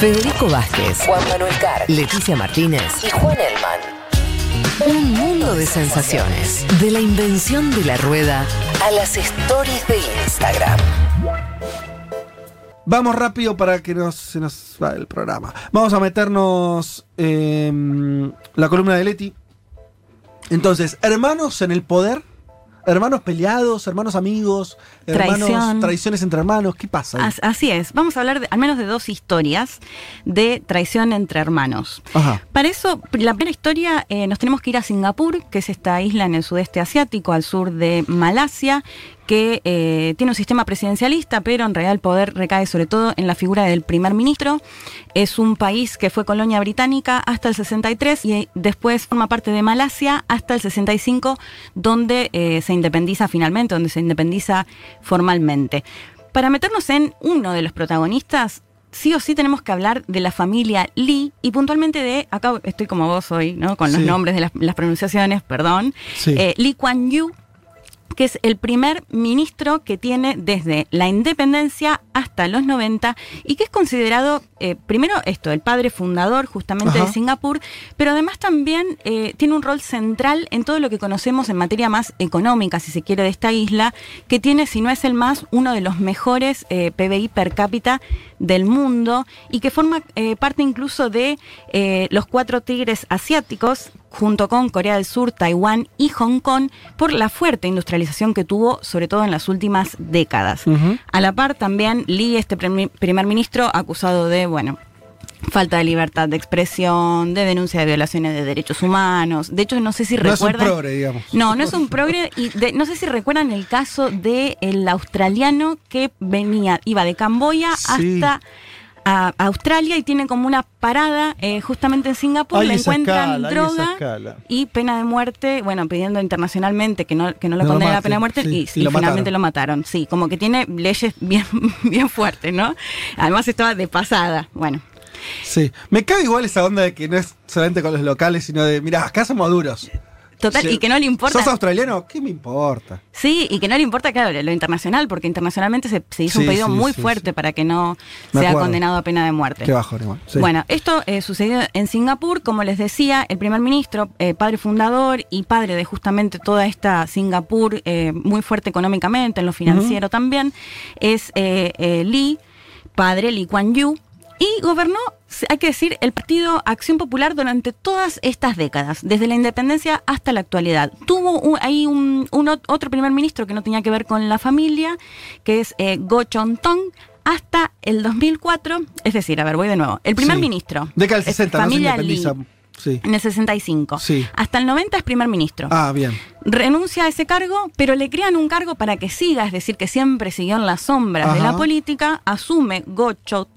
Federico Vázquez, Juan Manuel Carr, Leticia Martínez y Juan Elman. Un mundo de sensaciones. De la invención de la rueda a las stories de Instagram. Vamos rápido para que no se nos va el programa. Vamos a meternos en la columna de Leti. Entonces, hermanos en el poder, hermanos peleados, hermanos amigos, hermanos, Traición. traiciones entre hermanos, ¿qué pasa? ahí? Así es. Vamos a hablar de- al menos de dos historias de traición entre hermanos. Ajá. Para eso, la primera historia, eh, nos tenemos que ir a Singapur, que es esta isla en el sudeste asiático, al sur de Malasia, que eh, tiene un sistema presidencialista, pero en realidad el poder recae sobre todo en la figura del primer ministro. Es un país que fue colonia británica hasta el 63 y después forma parte de Malasia hasta el 65, donde eh, se independiza finalmente, donde se independiza formalmente. Para meternos en uno de los protagonistas, sí o sí tenemos que hablar de la familia Lee y puntualmente de, acá estoy como vos hoy, ¿no? Con los Sí. nombres de las, las pronunciaciones, perdón. Sí. Eh, Lee Kuan Yew, que es el primer ministro que tiene desde la independencia hasta los 90 y que es considerado, eh, primero esto, el padre fundador justamente Ajá. de Singapur, pero además también eh, tiene un rol central en todo lo que conocemos en materia más económica, si se quiere, de esta isla, que tiene, si no es el más, uno de los mejores eh, PBI per cápita del mundo y que forma parte incluso de los cuatro tigres asiáticos, junto con Corea del Sur, Taiwán y Hong Kong, por la fuerte industrialización que tuvo, sobre todo en las últimas décadas. A la par también Lee, este primer ministro, acusado de, bueno, falta de libertad de expresión, de denuncia de violaciones de derechos humanos. De hecho, no sé si No es un recuerdan... progre, digamos. No, no es un progre. Y de- no sé si recuerdan el caso del el australiano que venía, iba de Camboya Sí. hasta a Australia y tiene como una parada eh, justamente en Singapur. Le encuentran escala, droga y pena de muerte. Bueno, pidiendo internacionalmente que no, que no lo No condenen a la pena de muerte sí, y, y sí, lo finalmente mataron. lo mataron. Sí, como que tiene leyes bien, bien fuertes, ¿no? Además estaba de pasada. Bueno. Sí. Me cabe igual esa onda de que no es solamente con los locales, sino de, mira, acá somos duros. Total, Sí. y que no le importa. ¿Sos australiano? ¿Qué me importa? Sí, y que no le importa, claro, lo internacional, porque internacionalmente se, se hizo un pedido sí, muy fuerte para que no Me sea acuerdo. condenado a pena de muerte. Qué bajo. Bueno, esto eh, sucedió en Singapur, como les decía, el primer ministro, eh, padre fundador y padre de justamente toda esta Singapur, eh, muy fuerte económicamente, en lo financiero también, es eh, Lee, padre Lee Kuan Yew, y gobernó, hay que decir, el partido Acción Popular durante todas estas décadas, desde la independencia hasta la actualidad. Tuvo un- ahí un, un ot- otro primer ministro que no tenía que ver con la familia, que es eh, Go Chon Tong, hasta el 2004, es decir, a ver, voy de nuevo. El primer Sí. ministro. Década del es 60, no se familia Lee, independiza. Sí. en el 65. Sí. Hasta el 90 es primer ministro. Ah, bien. Renuncia a ese cargo, pero le crean un cargo para que siga, es decir, que siempre siguió en las sombras de la política, asume Gocho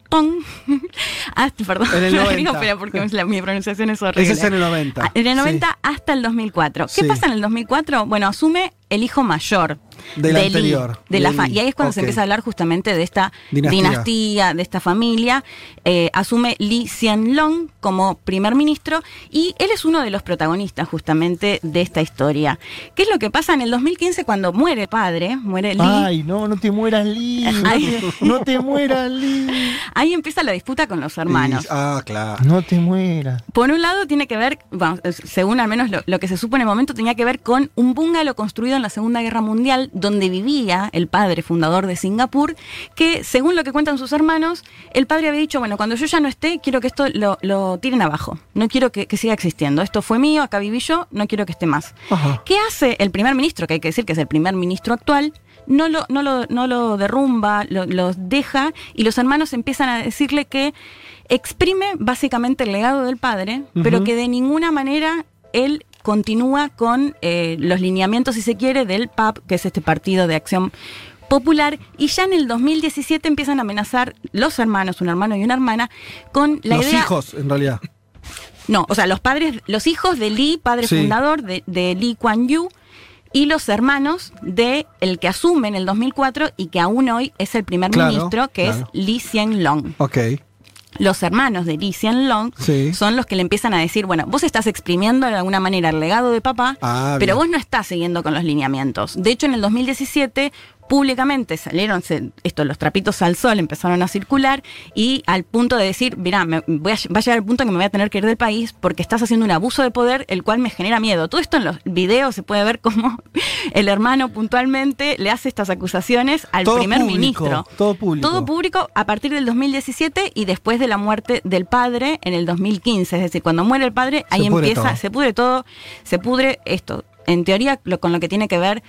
hasta, perdón, En el lo 90. digo, pero porque la- mi pronunciación es horrible. Ese es en el 90. Ah, En el 90 Sí. hasta el 2004. ¿Qué Sí. pasa en el 2004? Bueno, asume el hijo mayor. Del anterior, de la y ahí es cuando se empieza a hablar justamente de esta Dinastía. dinastía, de esta familia. Eh, asume Lee Hsien Long como primer ministro y él es uno de los protagonistas justamente de esta historia. ¿Qué es lo que pasa en el 2015 cuando muere el padre, muere Lee? Ay, no, no te mueras, Lee. No te, no te mueras, Lee. Ahí empieza la disputa con los hermanos. Ah, claro. No te mueras. Por un lado tiene que ver, bueno, según al menos lo, lo que se supo en el momento, tenía que ver con un bungalow construido en la Segunda Guerra Mundial donde vivía el padre fundador de Singapur, que según lo que cuentan sus hermanos, el padre había dicho, bueno, cuando yo ya no esté, quiero que esto lo, lo tiren abajo, no quiero que, que siga existiendo, esto fue mío, acá viví yo, no quiero que esté más. Ajá. ¿Qué hace el primer ministro, que hay que decir que es el primer ministro actual? No lo, no lo, no lo derrumba, lo, lo deja y los hermanos empiezan a decirle que exprime básicamente el legado del padre, pero que de ninguna manera él continúa con eh, los lineamientos, si se quiere, del PAP, que es este partido de acción popular, y ya en el 2017 empiezan a amenazar los hermanos, un hermano y una hermana, con la Los idea... hijos, en realidad. No, o sea, los padres, los hijos de Lee, padre Sí. fundador de, de Lee Kuan Yew, y los hermanos de el que asume en el 2004 y que aún hoy es el primer Claro, ministro, que claro. es Lee Hsien Long. Ok. Los hermanos de Lee Hsien Long Sí. son los que le empiezan a decir, bueno, vos estás exprimiendo de alguna manera el legado de papá, Ah, pero vos no estás siguiendo con los lineamientos. De hecho, en el 2017 públicamente salieron se- esto, los trapitos al sol empezaron a circular y al punto de decir, mirá, me voy a, va a llegar el punto en que me voy a tener que ir del país porque estás haciendo un abuso de poder el cual me genera miedo. Todo esto en los videos se puede ver cómo el hermano puntualmente le hace estas acusaciones al Todo primer público, ministro. todo público. Todo público a partir del 2017 y después de la muerte del padre en el 2015. Es decir, cuando muere el padre, ahí Se empieza, todo. se pudre todo, se pudre esto. En teoría, lo- con lo que tiene que ver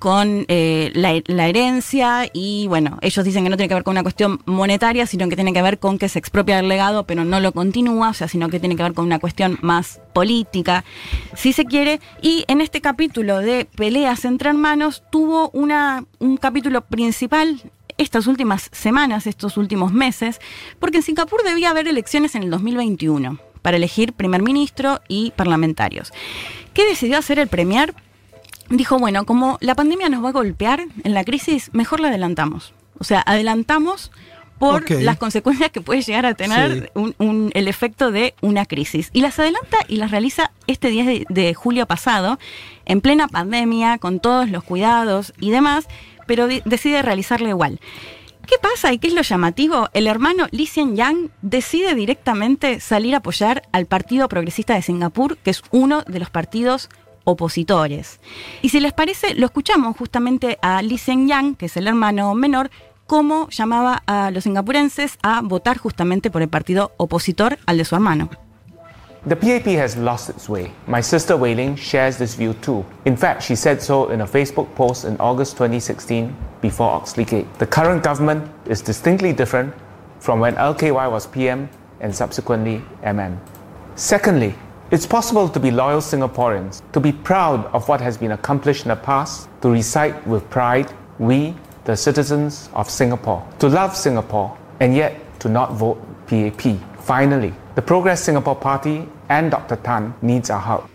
con eh, la, herencia y bueno, ellos dicen que no tiene que ver con una cuestión monetaria, sino que tiene que ver con que se expropia el legado, pero no lo continúa, o sea, sino que tiene que ver con una cuestión más política, si se quiere. Y en este capítulo de peleas entre hermanos tuvo una, un capítulo principal estas últimas semanas, estos últimos meses, porque en Singapur debía haber elecciones en el 2021 para elegir primer ministro y parlamentarios. ¿Qué decidió hacer el Premier? Dijo, bueno, como la pandemia nos va a golpear en la crisis, mejor la adelantamos. O sea, adelantamos por las consecuencias que puede llegar a tener Sí. un- un- el efecto de una crisis. Y las adelanta y las realiza este 10 de, de julio pasado, en plena pandemia, con todos los cuidados y demás, pero decide realizarla igual. ¿Qué pasa y qué es lo llamativo? El hermano Lee Hsien Yang decide directamente salir a apoyar al Partido Progresista de Singapur, que es uno de los partidos opositores. Y si les parece, lo escuchamos justamente a Lee Hsien Yang, que es el hermano menor, cómo llamaba a los singapurenses a votar justamente por el partido opositor al de su hermano. The PAP has lost its way. My sister Wei Ling shares this view too. In fact, she said so in a Facebook post in August 2016 before Oxley. The current government is distinctly different from when LKY was PM and subsequently MM. Secondly, it's possible to be loyal Singaporeans, to be proud of what has been accomplished in the past, to recite with pride, we, the citizens of Singapore, to love Singapore, and yet to not vote PAP. Finally, the Progress Singapore Party and Dr. Tan needs our help.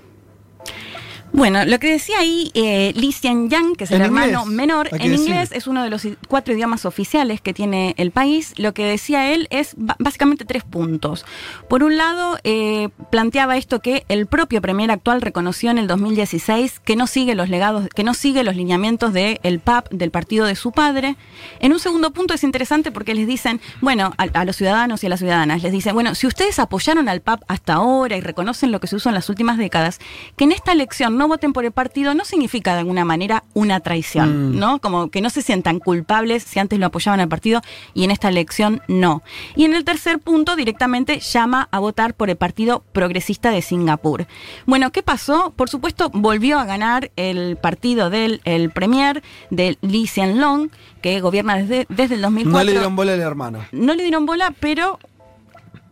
Bueno, lo que decía ahí eh, Lee Hsien Yang, que es el hermano inglés, menor, en decir. inglés es uno de los cuatro idiomas oficiales que tiene el país. Lo que decía él es básicamente tres puntos. Por un lado, eh, planteaba esto que el propio premier actual reconoció en el 2016 que no sigue los legados, que no sigue los lineamientos del PAP, del partido de su padre. En un segundo punto es interesante porque les dicen, bueno, a, a los ciudadanos y a las ciudadanas, les dicen, bueno, si ustedes apoyaron al PAP hasta ahora y reconocen lo que se usó en las últimas décadas, que en esta elección no voten por el partido no significa de alguna manera una traición, ¿no? Como que no se sientan culpables si antes lo apoyaban al partido y en esta elección no. Y en el tercer punto directamente llama a votar por el Partido Progresista de Singapur. Bueno, ¿qué pasó? Por supuesto, volvió a ganar el partido del el premier de Lee Hsien Long, que gobierna desde, desde el 2004 No le dieron bola al hermano. no le dieron bola, pero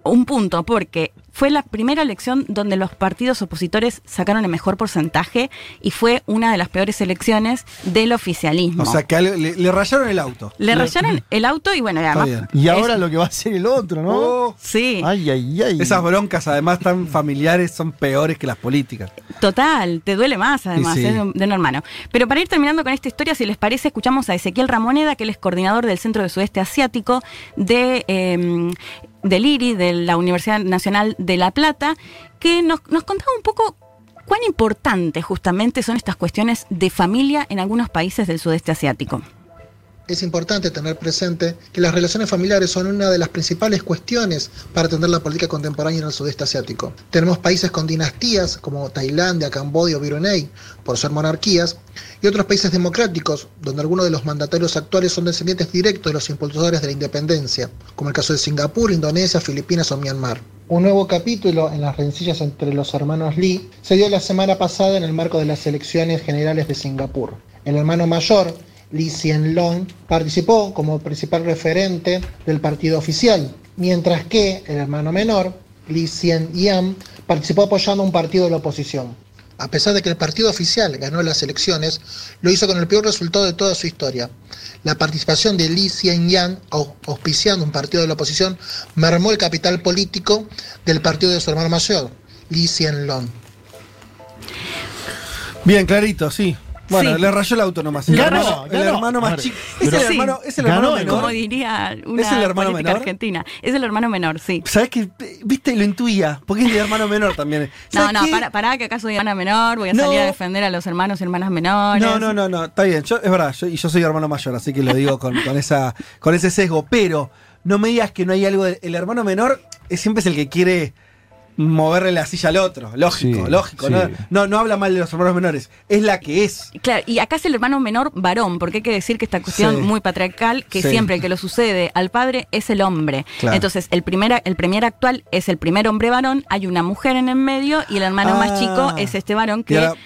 un punto, porque fue la primera elección donde los partidos opositores sacaron el mejor porcentaje y fue una de las peores elecciones del oficialismo. O sea, que le, le rayaron el auto. le rayaron el auto y bueno, además. bien. Y es- ahora lo que va a hacer el otro, ¿no? Oh, Sí, Ay, ay, ay. esas broncas, además tan familiares, son peores que las políticas. total, te duele más además, sí. es de, un- de un hermano. Pero para ir terminando con esta historia, si les parece, escuchamos a Ezequiel Ramoneda, que él es coordinador del Centro de Sudeste Asiático de, eh, del IRI, de la Universidad Nacional de La Plata, que nos, nos contaba un poco cuán importantes justamente son estas cuestiones de familia en algunos países del sudeste asiático. Es importante tener presente que las relaciones familiares son una de las principales cuestiones para atender la política contemporánea en el sudeste asiático. Tenemos países con dinastías como Tailandia, Camboya o Brunei, por ser monarquías, y otros países democráticos, donde algunos de los mandatarios actuales son descendientes directos de los impulsores de la independencia, como el caso de Singapur, Indonesia, Filipinas o Myanmar. Un nuevo capítulo en las rencillas entre los hermanos Lee se dio la semana pasada en el marco de las elecciones generales de Singapur. El hermano mayor, Lee Hsien Long participó como principal referente del partido oficial, mientras que el hermano menor, Lee Hsien Yang, participó apoyando un partido de la oposición. A pesar de que el partido oficial ganó las elecciones, lo hizo con el peor resultado de toda su historia. La participación de Lee Hsien Yang, au- auspiciando un partido de la oposición, mermó el capital político del partido de su hermano mayor, Lee Hsien Long. Bien, clarito, sí. Bueno, Sí. le rayó el auto nomás. Ganó, el hermano, el ganó. hermano A más chico. pero- es el Sí. hermano, es el Ganó, hermano ¿no? menor. Como diría una ¿Es el hermano política menor? argentina. Es el hermano menor, sí. ¿Sabes qué? Viste, lo intuía. Porque es el hermano menor también. No, ¿Sabes no, qué? para, para que acaso soy hermana menor, voy a No. salir a defender a los hermanos y hermanas menores. No, no, no, no, está bien. Yo, es verdad, yo, y yo soy hermano mayor, así que lo digo con, con esa, con ese sesgo. Pero no me digas que no hay algo. de- el hermano menor es, siempre es el que quiere moverle la silla al otro. Lógico, Sí, lógico. sí. No, no, no habla mal de los hermanos menores. Es la que es. Claro, y acá es el hermano menor varón, porque hay que decir que esta cuestión Sí. muy patriarcal, que Sí. siempre el que lo sucede al padre es el hombre. Claro. Entonces, el primer, el premier actual es el primer hombre varón, hay una mujer en el medio y el hermano más Ah. chico es este varón Y que, ahora-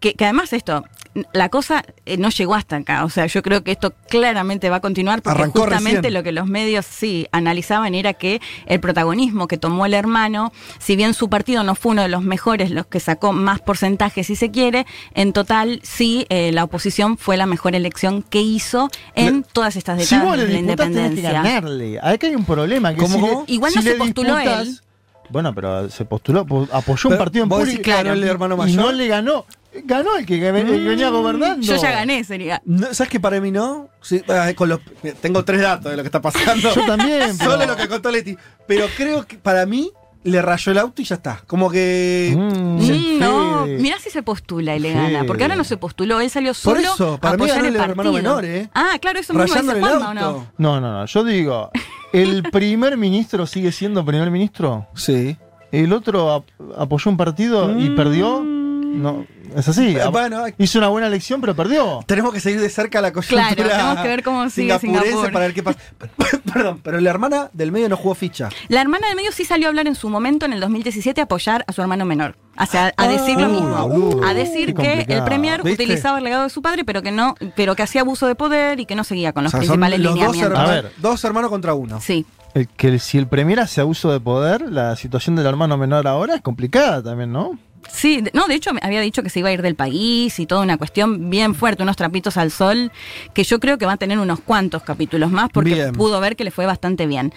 que, que además esto, la cosa eh, no llegó hasta acá. O sea, yo creo que esto claramente va a continuar porque Arrancó justamente recién. lo que los medios sí analizaban era que el protagonismo que tomó el hermano, si bien su partido no fue uno de los mejores, los que sacó más porcentajes si se quiere, en total sí eh, la oposición fue la mejor elección que hizo en todas estas Si décadas vos le de la tenés que independencia. ganarle. Acá hay un problema. Que ¿Cómo, si le-? Igual si no se le postuló disputás- él. Bueno, pero se postuló, po- apoyó un Pero partido en público. decís el hermano y mayor. no le ganó. Ganó el que, el que venía gobernando. Yo ya gané, sería. No, ¿Sabes que para mí no? Sí, con los- tengo tres datos de lo que está pasando. Yo también. pero- Solo lo que contó Leti. Pero creo que para mí le rayó el auto y ya está. Como que. Mm, Mm, no, mirá si se postula y le gana, porque ahora no se postuló, él salió Por solo eso, para a mí ganó el el hermano menor, ¿eh? Ah, claro, eso mismo Rayándole el Juanma, ¿o auto. no? No, no, no. Yo digo, ¿el primer ministro sigue siendo primer ministro? Sí. ¿El otro ap- apoyó un partido y perdió? No, es así. Eh, bueno, Hizo una buena elección, pero perdió. Tenemos que seguir de cerca la coyuntura. Claro, tenemos que ver cómo sigue Singapur. para ver qué pasa. Perdón, pero la hermana del medio no jugó ficha. La hermana del medio sí salió a hablar en su momento, en el 2017, a apoyar a su hermano menor. O sea, a decir lo Ah, mismo. a decir que el premier ¿Viste? utilizaba el legado de su padre, pero que no, pero que hacía abuso de poder y que no seguía con los O sea, principales los dos lineamientos. hermanos, A ver. dos hermanos contra uno. Sí. El que si el premier hace abuso de poder, la situación del hermano menor ahora es complicada también, ¿no? Sí, de- no, de hecho había dicho que se iba a ir del país y toda una cuestión bien fuerte, unos trapitos al sol, que yo creo que va a tener unos cuantos capítulos más porque Bien. pudo ver que le fue bastante bien.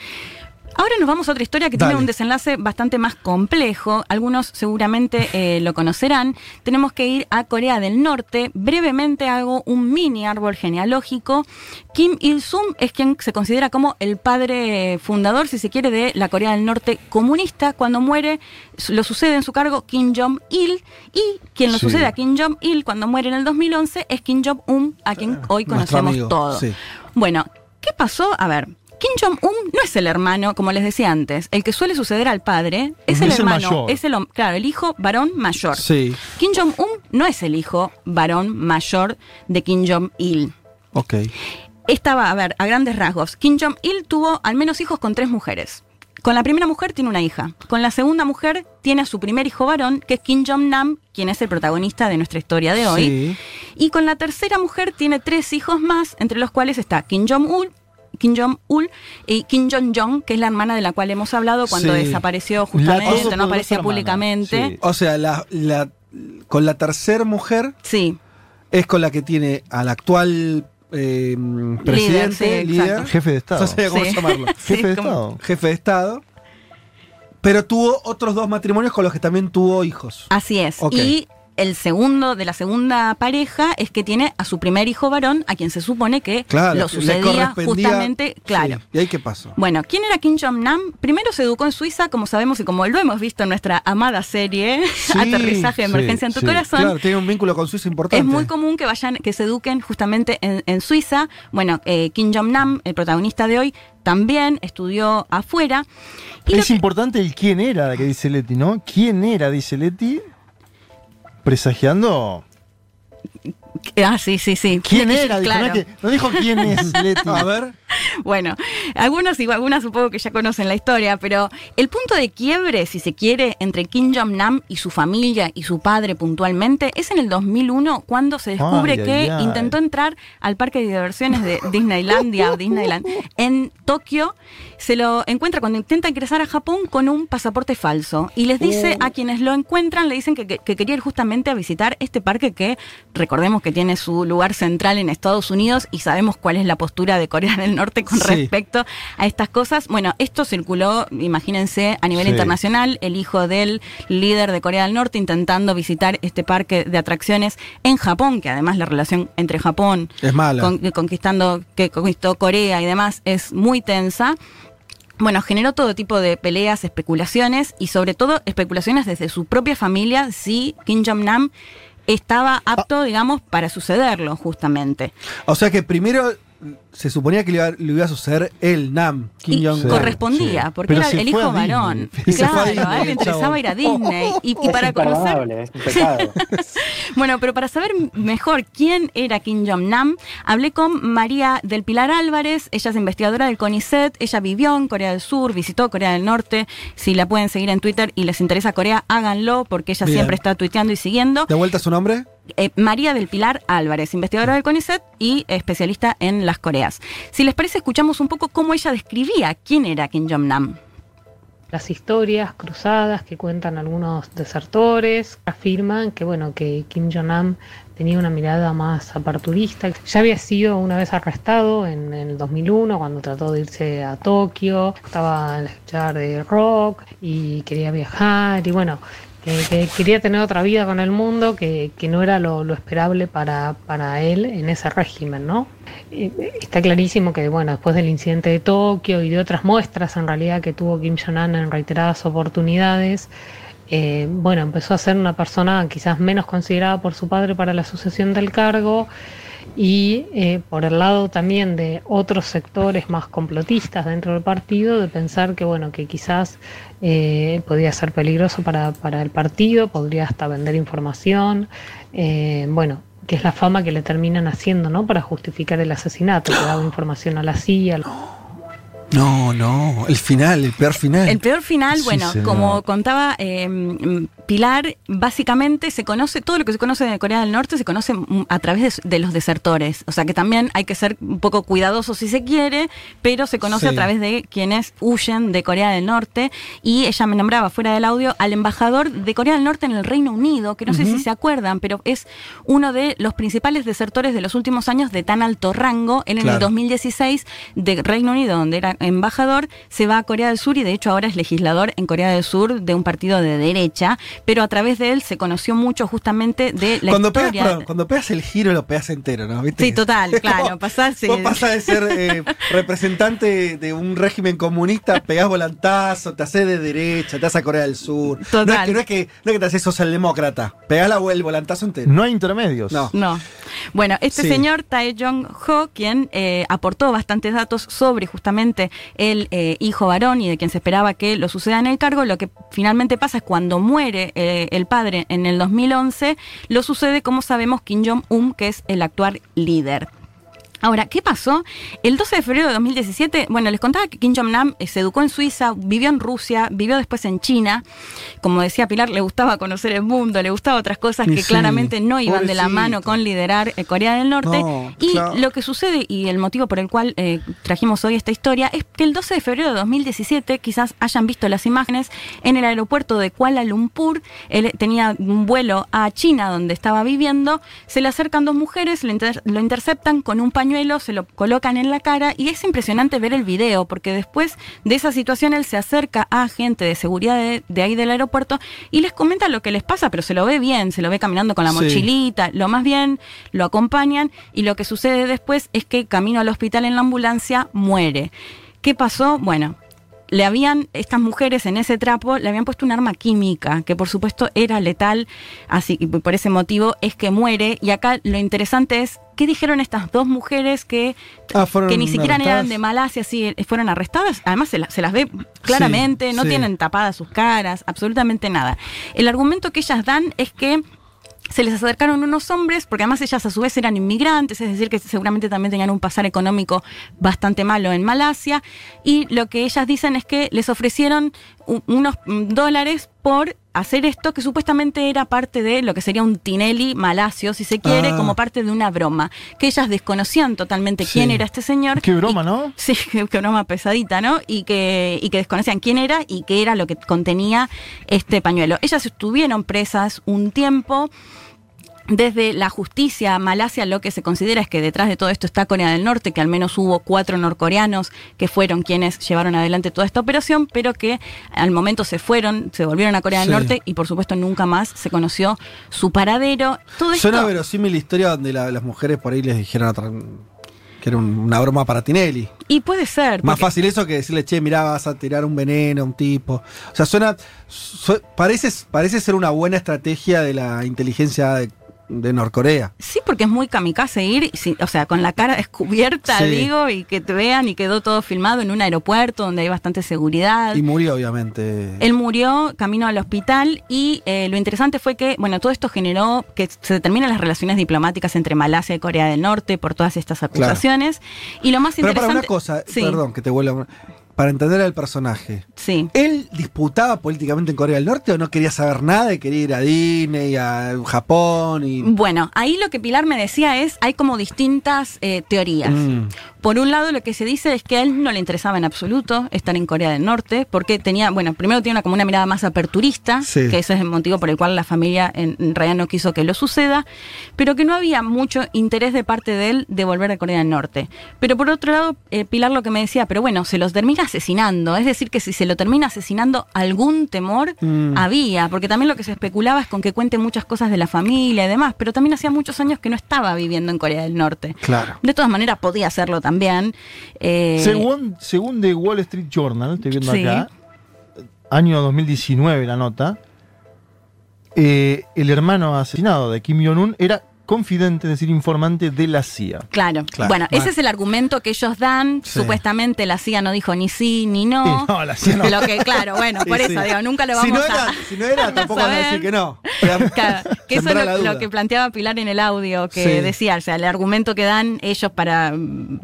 Ahora nos vamos a otra historia que Dale. tiene un desenlace bastante más complejo. Algunos seguramente eh, lo conocerán. Tenemos que ir a Corea del Norte. Brevemente hago un mini árbol genealógico. Kim Il-sung es quien se considera como el padre fundador, si se quiere, de la Corea del Norte comunista. Cuando muere, lo sucede en su cargo Kim Jong-il. Y quien lo Sí. sucede a Kim Jong-il cuando muere en el 2011 es Kim Jong-un, a quien hoy nuestro conocemos todos. sí. Bueno, ¿qué pasó? A ver. Kim Jong-un no es el hermano, como les decía antes, el que suele suceder al padre, es Es el el hermano, mayor. es el, claro, el hijo varón mayor. Sí. Kim Jong-un no es el hijo varón mayor de Kim Jong-il. Ok. Estaba, a ver, a grandes rasgos, Kim Jong-il tuvo al menos hijos con tres mujeres. Con la primera mujer tiene una hija. Con la segunda mujer tiene a su primer hijo varón, que es Kim Jong-nam, quien es el protagonista de nuestra historia de hoy. Sí. Y con la tercera mujer tiene tres hijos más, entre los cuales está Kim Jong-un, Kim Jong-ul y Kim Jong-jong, que es la hermana de la cual hemos hablado cuando Sí. desapareció justamente, no aparecía públicamente. sí. O sea, la, la- con la tercera mujer Sí, es con la que tiene al actual eh, presidente, sí, líder. Jefe de Estado. No sabía cómo Sí. llamarlo, Jefe de como- Estado. jefe de Estado. Pero tuvo otros dos matrimonios con los que también tuvo hijos. así es. Ok. Y el segundo de la segunda pareja es que tiene a su primer hijo varón, a quien se supone que Claro, lo sucedía justamente, claro. Sí. ¿Y ahí qué pasó? Bueno, ¿quién era Kim Jong-nam? Primero se educó en Suiza, como sabemos y como lo hemos visto en nuestra amada serie, Aterrizaje de sí, Emergencia en tu. Corazón. Claro, tiene un vínculo con Suiza importante. Es muy común que vayan, que se eduquen justamente en, en Suiza. Bueno, eh, Kim Jong-nam, el protagonista de hoy, también estudió afuera. Y Es que- importante el quién era, que dice Leti, ¿no? ¿Quién era, dice Leti? Presagiando. ah, sí, sí, sí. ¿Quién era? Dijo, Claro. no, es que- no dijo quién es Leti. A ver, Bueno, algunos y algunas supongo que ya conocen la historia, pero el punto de quiebre, si se quiere, entre Kim Jong-nam y su familia y su padre puntualmente, es en el 2001 cuando se descubre Ay, que ay, ay. intentó entrar al parque de diversiones de Disneylandia o Disneyland en Tokio. Se lo encuentra cuando intenta ingresar a Japón con un pasaporte falso y les dice Uh. a quienes lo encuentran, le dicen que, que- que quería ir justamente a visitar este parque que recordemos que tiene su lugar central en Estados Unidos y sabemos cuál es la postura de Corea del Norte con Sí. respecto a estas cosas. Bueno, esto circuló, imagínense, a nivel Sí. internacional, el hijo del líder de Corea del Norte intentando visitar este parque de atracciones en Japón, que además la relación entre Japón Es mala. con- conquistando, que conquistó Corea y demás es muy tensa. Bueno, generó todo tipo de peleas, especulaciones y sobre todo especulaciones desde su propia familia si Kim Jong-nam estaba apto, digamos, para sucederlo justamente. O sea que primero se suponía que le iba, le iba a suceder el Nam, Kim Jong-un. correspondía, sí. porque Pero era el hijo varón. Claro, Disney, a él le interesaba ir a Disney. Y, y es para conocer es. Bueno, pero para saber mejor quién era Kim Jong-nam, hablé con María del Pilar Álvarez, ella es investigadora del CONICET, ella vivió en Corea del Sur, visitó Corea del Norte, si la pueden seguir en Twitter y les interesa Corea, háganlo porque ella Bien. siempre está tuiteando y siguiendo. ¿De vuelta su nombre? Eh, María del Pilar Álvarez, investigadora del CONICET y especialista en las Coreas. Si les parece, escuchamos un poco cómo ella describía quién era Kim Jong-nam. Las historias cruzadas que cuentan algunos desertores afirman que bueno que Kim Jong-nam tenía una mirada más aperturista. Ya había sido una vez arrestado en, el 2001 cuando trató de irse a Tokio, estaba al escuchar de rock y quería viajar y bueno, que, que quería tener otra vida con el mundo que, que no era lo, lo esperable para, para él en ese régimen, ¿no? Eh, Está clarísimo que, bueno, después del incidente de Tokio y de otras muestras en realidad que tuvo Kim Jong-un en reiteradas oportunidades, eh, bueno, empezó a ser una persona quizás menos considerada por su padre para la sucesión del cargo y eh, por el lado también de otros sectores más complotistas dentro del partido, de pensar que, bueno, que quizás eh, podía ser peligroso para, para el partido, podría hasta vender información, eh, bueno, que es la fama que le terminan haciendo, ¿no? Para justificar el asesinato, que daba información a la CIA. No, no, el final, el peor final. El peor final, Sí, bueno, señor. como contaba eh, Pilar, básicamente se conoce, todo lo que se conoce de Corea del Norte se conoce mm, a través de, de los desertores. O sea que también hay que ser un poco cuidadoso si se quiere, pero se conoce Sí. a través de quienes huyen de Corea del Norte. Y ella me nombraba fuera del audio al embajador de Corea del Norte en el Reino Unido, que no sé si se acuerdan, pero es uno de los principales desertores de los últimos años de tan alto rango. Él en Claro. el 2016 de Reino Unido, donde era embajador, se va a Corea del Sur y de hecho ahora es legislador en Corea del Sur de un partido de derecha, pero a través de él se conoció mucho justamente de la cuando, pegas, historia. perdón, cuando pegas el giro lo pegas entero, ¿no? ¿Viste? Sí, total, claro, pasás, sí. Vos pasás de ser eh, representante de un régimen comunista, pegás volantazo, te haces de derecha, te haces a Corea del Sur. No es Total. que, no es que, no es que te haces socialdemócrata, pegás la, el volantazo entero. No hay intermedios. No. No. Bueno, este Sí. señor Tae Jong-ho, quien eh, aportó bastantes datos sobre justamente el eh, hijo varón y de quien se esperaba que lo suceda en el cargo, lo que finalmente pasa es cuando muere eh, el padre en el 2011, lo sucede, como sabemos, Kim Jong-un, que es el actual líder. Ahora, ¿qué pasó? El 12 de febrero de 2017, bueno, les contaba que Kim Jong-nam eh, se educó en Suiza, vivió en Rusia, vivió después en China. Como decía Pilar, le gustaba conocer el mundo, le gustaba otras cosas que sí, claramente no iban de la mano con liderar eh, Corea del Norte. No, y claro. lo que sucede, y el motivo por el cual eh, trajimos hoy esta historia, es que el 12 de febrero de 2017, quizás hayan visto las imágenes, en el aeropuerto de Kuala Lumpur, él tenía un vuelo a China donde estaba viviendo, se le acercan dos mujeres, inter- lo interceptan con un pañuelo, se lo colocan en la cara y es impresionante ver el video porque después de esa situación él se acerca a gente de seguridad de, de ahí del aeropuerto y les comenta lo que les pasa, pero se lo ve bien, se lo ve caminando con la Sí. mochilita, lo más bien, lo acompañan y lo que sucede después es que camino al hospital en la ambulancia muere. ¿Qué pasó? Bueno, le habían, estas mujeres en ese trapo, le habían puesto un arma química, que por supuesto era letal, así que por ese motivo es que muere. Y acá lo interesante es, ¿qué dijeron estas dos mujeres que, Ah, que ni siquiera eran de Malasia, sí, fueron arrestadas? Además se, la- se las ve claramente, Sí, no sí. tienen tapadas sus caras, absolutamente nada. El argumento que ellas dan es que se les acercaron unos hombres, porque además ellas a su vez eran inmigrantes, es decir, que seguramente también tenían un pasar económico bastante malo en Malasia, y lo que ellas dicen es que les ofrecieron unos mm, dólares por hacer esto que supuestamente era parte de lo que sería un Tinelli malasio, si se quiere, Ah. como parte de una broma, que ellas desconocían totalmente Sí. quién era este señor. Qué broma, y- ¿no? Sí, qué, qué broma pesadita, ¿no? Y que, y que desconocían quién era y qué era lo que contenía este pañuelo. Ellas estuvieron presas un tiempo. Desde la justicia Malasia lo que se considera es que detrás de todo esto está Corea del Norte, que al menos hubo cuatro norcoreanos que fueron quienes llevaron adelante toda esta operación, pero que al momento se fueron, se volvieron a Corea Sí. del Norte y por supuesto nunca más se conoció su paradero. Todo esto, Suena verosímil la historia donde la- las mujeres por ahí les dijeron que era un- una broma para Tinelli. y puede ser. Más porque- fácil eso que decirle, che, mirá, vas a tirar un veneno a un tipo. O sea, suena. su- parece, parece ser una buena estrategia de la inteligencia de, de Norcorea. Sí, porque es muy kamikaze ir, o sea, con la cara descubierta, Sí. digo, y que te vean y quedó todo filmado en un aeropuerto donde hay bastante seguridad. Y murió, obviamente. Él murió camino al hospital y eh, lo interesante fue que, bueno, todo esto generó que se determinen las relaciones diplomáticas entre Malasia y Corea del Norte por todas estas acusaciones. Y lo más Pero para interesante... una cosa, Sí, perdón que te vuelva. Para entender al personaje. Sí. ¿Él disputaba políticamente en Corea del Norte o no quería saber nada y quería ir a Disney, a Japón y. Bueno, ahí lo que Pilar me decía es, hay como distintas eh, teorías. Mm. Por un lado, lo que se dice es que a él no le interesaba en absoluto estar en Corea del Norte, porque tenía, bueno, primero tiene una, como una mirada más aperturista, Sí. que ese es el motivo por el cual la familia en, en realidad no quiso que lo suceda, pero que no había mucho interés de parte de él de volver a Corea del Norte. Pero por otro lado, eh, Pilar lo que me decía, pero bueno, se los termina asesinando, es decir, que si se lo termina asesinando, algún temor Mm. había, porque también lo que se especulaba es con que cuente muchas cosas de la familia y demás, pero también hacía muchos años que no estaba viviendo en Corea del Norte. Claro. De todas maneras, podía hacerlo también. Eh, Según, según The Wall Street Journal, estoy viendo Sí. acá, año 2019 la nota, eh, el hermano asesinado de Kim Jong-un era confidente, es decir, informante de la CIA. Claro. Claro. Bueno, ese es el argumento que ellos dan. Sí. Supuestamente la CIA no dijo ni sí ni no. Sí, no, la CIA no. Lo que, claro, bueno, por Sí, eso sí. digo, nunca lo vamos si no a era, si no era tampoco van a decir que no. Claro, que eso es lo, que planteaba Pilar en el audio, que Sí. decía, o sea, el argumento que dan ellos para,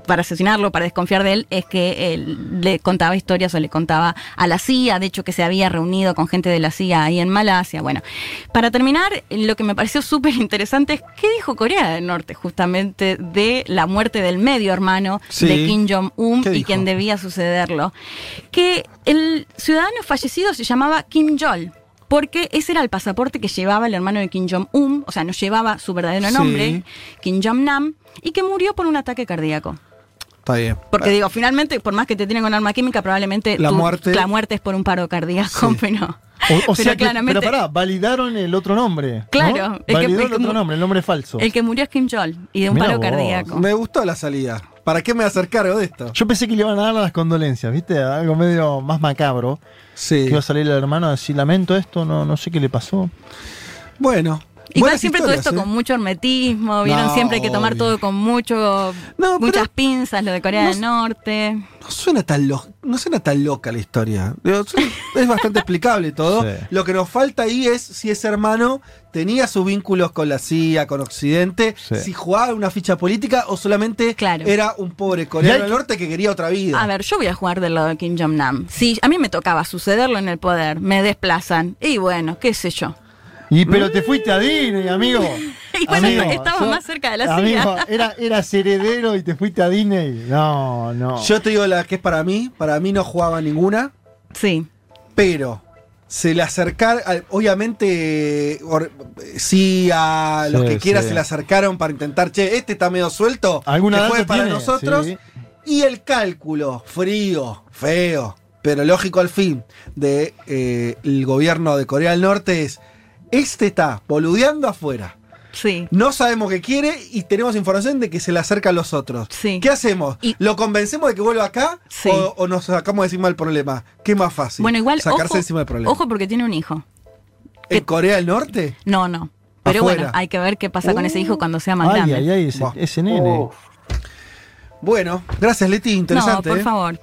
para asesinarlo, para desconfiar de él, es que él le contaba historias o le contaba a la CIA, de hecho que se había reunido con gente de la CIA ahí en Malasia. Bueno, para terminar, lo que me pareció súper interesante es qué dijo Corea del Norte justamente de la muerte del medio hermano Sí. de Kim Jong-un ¿Qué y dijo? quien debía sucederlo. Que el ciudadano fallecido se llamaba Kim Jol. Porque ese era el pasaporte que llevaba el hermano de Kim Jong-un, o sea, no llevaba su verdadero Sí. nombre, Kim Jong-nam, y que murió por un ataque cardíaco. Está bien. Porque digo, finalmente, por más que te tienen con arma química, probablemente La tu- muerte- la muerte es por un paro cardíaco, Sí. pero, O, o pero sea que, claramente pero pará, validaron el otro nombre. ¿no? Claro, el que- Validó el el, otro nombre, el nombre falso. el que murió es Kim Jol y de un Mirá paro vos. cardíaco. Me gustó la salida. ¿Para qué me voy a hacer cargo de esto? Yo pensé que le iban a dar las condolencias, ¿viste? Algo medio más macabro. Sí. Que iba a salir el hermano a decir, lamento esto, no, no sé qué le pasó. Bueno. Igual buenas siempre todo esto ¿eh? con mucho hermetismo, vieron No, siempre hay que tomar obvio. todo con mucho No, muchas pinzas, lo de Corea no del Norte. No suena tan lo- no suena tan loca la historia. Es bastante explicable todo. Sí. Lo que nos falta ahí es si ese hermano tenía sus vínculos con la CIA, con Occidente, Sí. si jugaba una ficha política o solamente Claro. era un pobre coreano del norte que quería otra vida. A ver, yo voy a jugar del lado de Kim Jong-nam. Si a mí me tocaba sucederlo en el poder, me desplazan. Y bueno, qué sé yo. Y pero te fuiste a Disney, amigo. Y bueno, Amigo, estaba sos- más cerca de la Amigo, CIA. era, eras heredero y te fuiste a Disney. No, no. Yo te digo la que es para mí, para mí no jugaba ninguna, Sí. pero se le acercaron, obviamente, or- sí, a los Sí, que quieras sí. se le acercaron para intentar, che, este está medio suelto, ¿Alguna juegue para tiene? nosotros. Sí. Y el cálculo frío, feo, pero lógico al fin, del de, el gobierno de Corea del Norte es, este está boludeando afuera. Sí. No sabemos qué quiere y tenemos información de que se le acercan los otros. Sí. ¿Qué hacemos? Y- ¿Lo convencemos de que vuelva acá Sí. o, o nos sacamos de encima del problema? ¿Qué más fácil? Bueno, igual, Sacarse ojo, encima del problema. ojo porque tiene un hijo. ¿En Corea del Norte? No, no. Pero Afuera. bueno, hay que ver qué pasa con ese hijo cuando sea más Ay, grande. ay, ay, ese, ese nene. Oh. Bueno, gracias Leti, no, interesante. por ¿eh? favor.